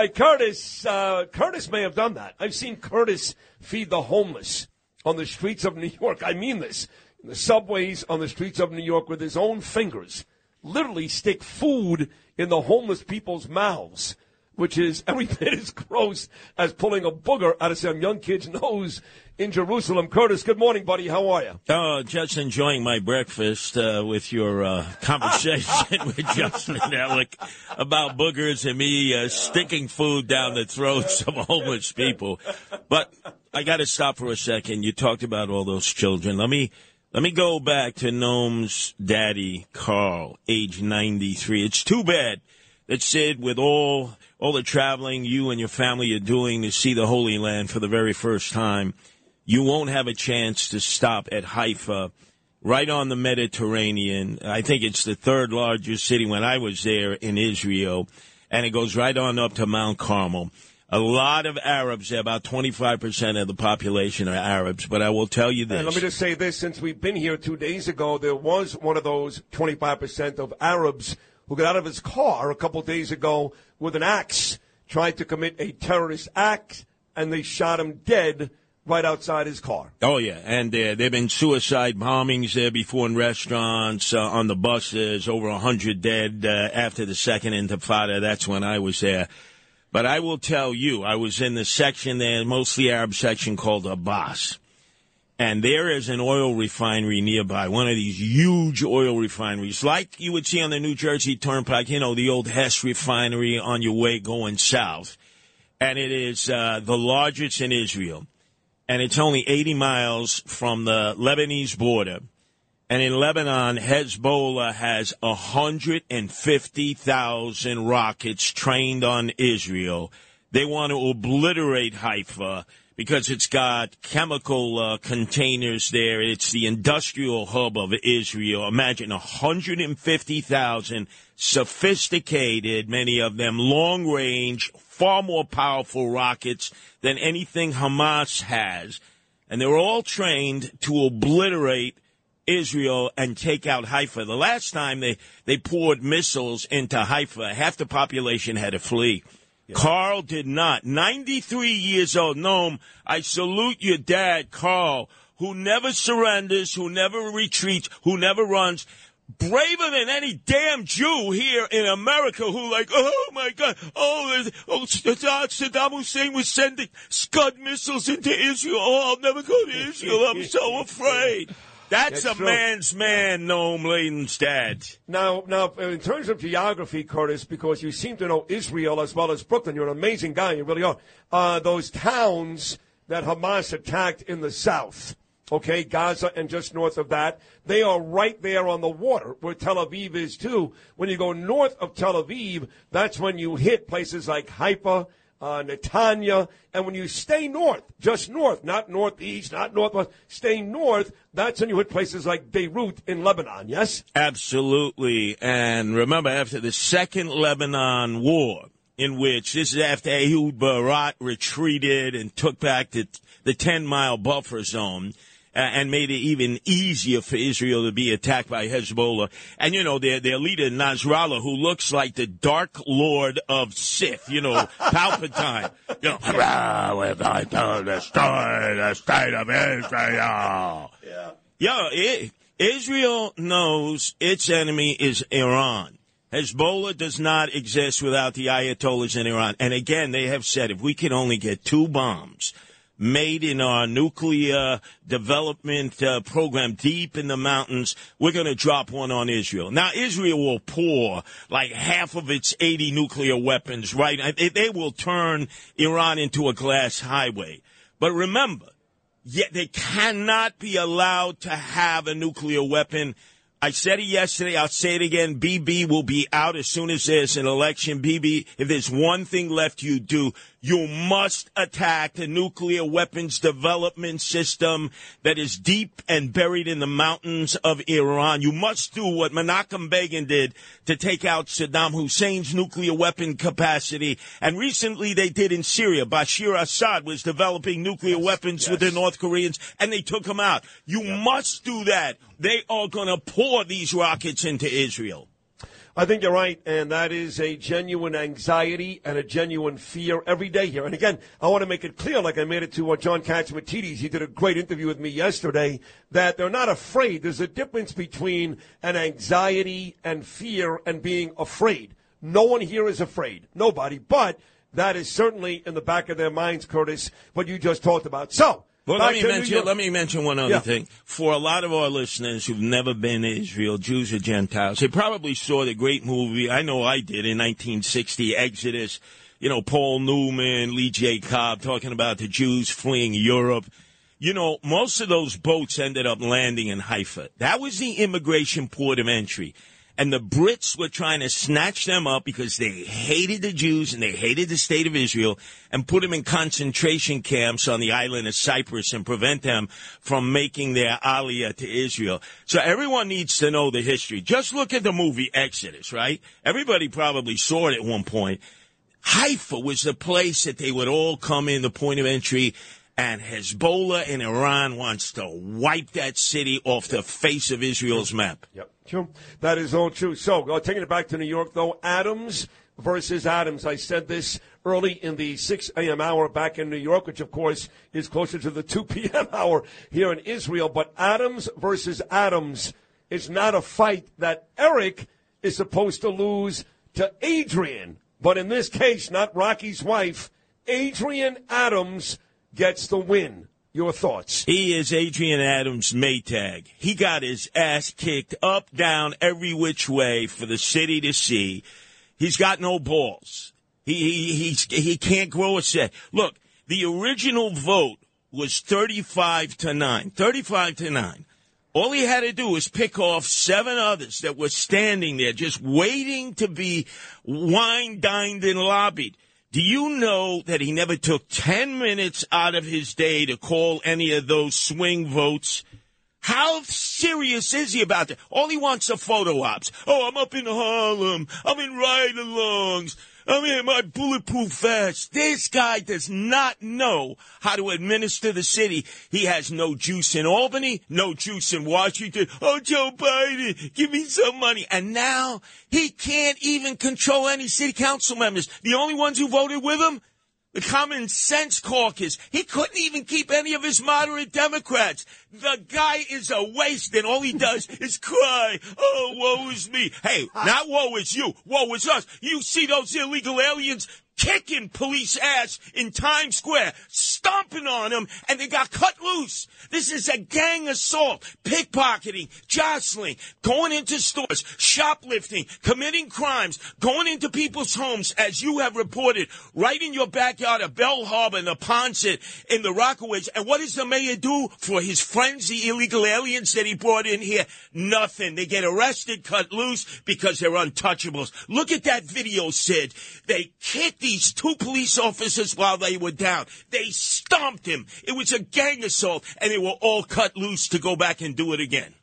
right, Curtis. Uh, Curtis may have done that. I've seen Curtis feed the homeless on the streets of New York. I mean this. In the subways on the streets of New York with his own fingers. Literally stick food in the homeless people's mouths which is every bit as gross as pulling a booger out of some young kid's nose in Jerusalem. Curtis, good morning, buddy. How are you? Oh, just enjoying my breakfast uh, with your uh, conversation with Justin Ellick about boogers and me uh, sticking food down the throats of homeless people. But I got to stop for a second. You talked about all those children. Let me. Let me go back to Noam's daddy, Carl, age 93. It's too bad that Sid, with all all the traveling you and your family are doing to see the Holy Land for the very first time, you won't have a chance to stop at Haifa, right on the Mediterranean. I think it's the third largest city when I was there in Israel, and it goes right on up to Mount Carmel. A lot of Arabs there, about 25% of the population are Arabs, but I will tell you this. And let me just say this since we've been here two days ago, there was one of those 25% of Arabs who got out of his car a couple days ago with an axe, tried to commit a terrorist act, and they shot him dead right outside his car. Oh yeah, and uh, there've been suicide bombings there before in restaurants, uh, on the buses, over a hundred dead uh, after the second Intifada. That's when I was there. But I will tell you, I was in the section there, mostly Arab section called Abbas and there is an oil refinery nearby, one of these huge oil refineries, like you would see on the New Jersey Turnpike, you know, the old Hess refinery on your way going south. And it is uh, the largest in Israel. And it's only 80 miles from the Lebanese border. And in Lebanon, Hezbollah has 150,000 rockets trained on Israel. They want to obliterate Haifa because it's got chemical uh, containers there. It's the industrial hub of Israel. Imagine 150,000 sophisticated, many of them long range, far more powerful rockets than anything Hamas has. And they're all trained to obliterate Israel and take out Haifa. The last time they, they poured missiles into Haifa, half the population had to flee. Carl did not. 93 years old. Noam, I salute your dad, Carl, who never surrenders, who never retreats, who never runs. Braver than any damn Jew here in America who like, oh my God, oh, oh uh, Saddam Hussein was sending Scud missiles into Israel. Oh, I'll never go to Israel. I'm so afraid. That's, That's a true. man's man, Noam Laden's dad. Now, now, in terms of geography, Curtis, because you seem to know Israel as well as Brooklyn, you're an amazing guy. You really are. Uh, those towns that Hamas attacked in the south, okay, Gaza and just north of that, they are right there on the water where Tel Aviv is too. When you go north of Tel Aviv, that's when you hit places like Haifa uh, Netanya. And when you stay north, just north, not northeast, not northwest, stay north, that's when you hit places like Beirut in Lebanon, yes? Absolutely. And remember, after the second Lebanon war, in which this is after Ehud Barak retreated and took back the, the 10 mile buffer zone, and made it even easier for Israel to be attacked by Hezbollah. And, you know, their, their leader, Nasrallah, who looks like the Dark Lord of Sith, you know, Palpatine. You know, we're going to destroy the state of Israel. Yeah. Yeah, it, Israel knows its enemy is Iran. Hezbollah does not exist without the Ayatollahs in Iran. And again, they have said if we can only get two bombs – made in our nuclear development uh, program deep in the mountains, we're going to drop one on Israel. Now, Israel will pour like half of its 80 nuclear weapons, right? They, will turn Iran into a glass highway. But remember, yet they cannot be allowed to have a nuclear weapon I said it yesterday. I'll say it again. Bibi will be out as soon as there's an election. Bibi, if there's one thing left you do, you must attack the nuclear weapons development system that is deep and buried in the mountains of Iran. You must do what Menachem Begin did to take out Saddam Hussein's nuclear weapon capacity. And recently they did in Syria. Bashir Assad was developing nuclear yes, weapons yes. with the North Koreans and they took him out. You must do that. They are going to pour these rockets into Israel. I think you're right, and that is a genuine anxiety and a genuine fear every day here. And again, I want to make it clear, like I made it to uh, John Catsimatidis. He did a great interview with me yesterday, that they're not afraid. There's a difference between an anxiety and fear and being afraid. No one here is afraid. Nobody. But that is certainly in the back of their minds, Curtis, what you just talked about. So, well, let me mention. Let me mention one other Yeah. thing. For a lot of our listeners who've never been to Israel, Jews or Gentiles, they probably saw the great movie. I know I did in 1960, Exodus. You know, Paul Newman, Lee J. Cobb talking about the Jews fleeing Europe. You know, most of those boats ended up landing in Haifa. That was the immigration port of entry. And the Brits were trying to snatch them up because they hated the Jews and they hated the state of Israel and put them in concentration camps on the island of Cyprus and prevent them from making their aliyah to Israel. So everyone needs to know the history. Just look at the movie Exodus, right? Everybody probably saw it at one point. Haifa was the place that they would all come in, the point of entry, and Hezbollah in Iran wants to wipe that city off the face of Israel's map. Yep, true. That is all true. So, uh, taking it back to New York, though, Adams versus Adams. I said this early in the 6 a.m. hour back in New York, which, of course, is closer to the 2 p.m. hour here in Israel. But Adams versus Adams is not a fight that Eric is supposed to lose to Adrienne. But in this case, not Rocky's wife, Adrienne Adams gets the win. Your thoughts? He is Adrienne Adams' Maytag. He got his ass kicked up, down, every which way for the city to see. He's got no balls. He he he's, he can't grow a set. Look, the original vote was thirty-five to nine. Thirty-five to nine. All he had to do was pick off seven others that were standing there just waiting to be wine dined and lobbied. Do you know that he never took 10 minutes out of his day to call any of those swing votes? How serious is he about that? All he wants are photo ops. Oh, I'm up in Harlem. I'm in ride-alongs. I'm in my bulletproof vest. This guy does not know how to administer the city. He has no juice in Albany, no juice in Washington. Oh, Joe Biden, give me some money. And now he can't even control any city council members. The only ones who voted with him the Common Sense Caucus. He couldn't even keep any of his moderate Democrats. The guy is a waste, and all he does is cry. Oh, woe is me. Hey, ah. not woe is you. Woe is us. You see those illegal aliens kicking police ass in Times Square, stomping on them, and they got cut loose. This is a gang assault, pickpocketing, jostling, going into stores, shoplifting, committing crimes, going into people's homes, as you have reported, right in your backyard of Belle Harbor and Neponsit in the Rockaways. And what does the mayor do for his friends, the illegal aliens that he brought in here? Nothing. They get arrested, cut loose because they're untouchables. Look at that video, Sid. They kicked these two police officers while they were down. They stomped him. It was a gang assault, and they were all cut loose to go back and do it again.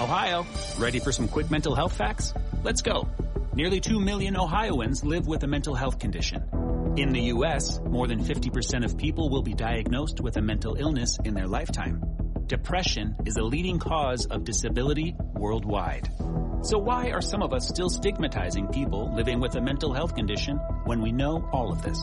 Ohio, ready for some quick mental health facts? Let's go. Nearly 2 million Ohioans live with a mental health condition. In the U.S., more than 50% of people will be diagnosed with a mental illness in their lifetime. Depression is a leading cause of disability worldwide. So why are some of us still stigmatizing people living with a mental health condition when we know all of this?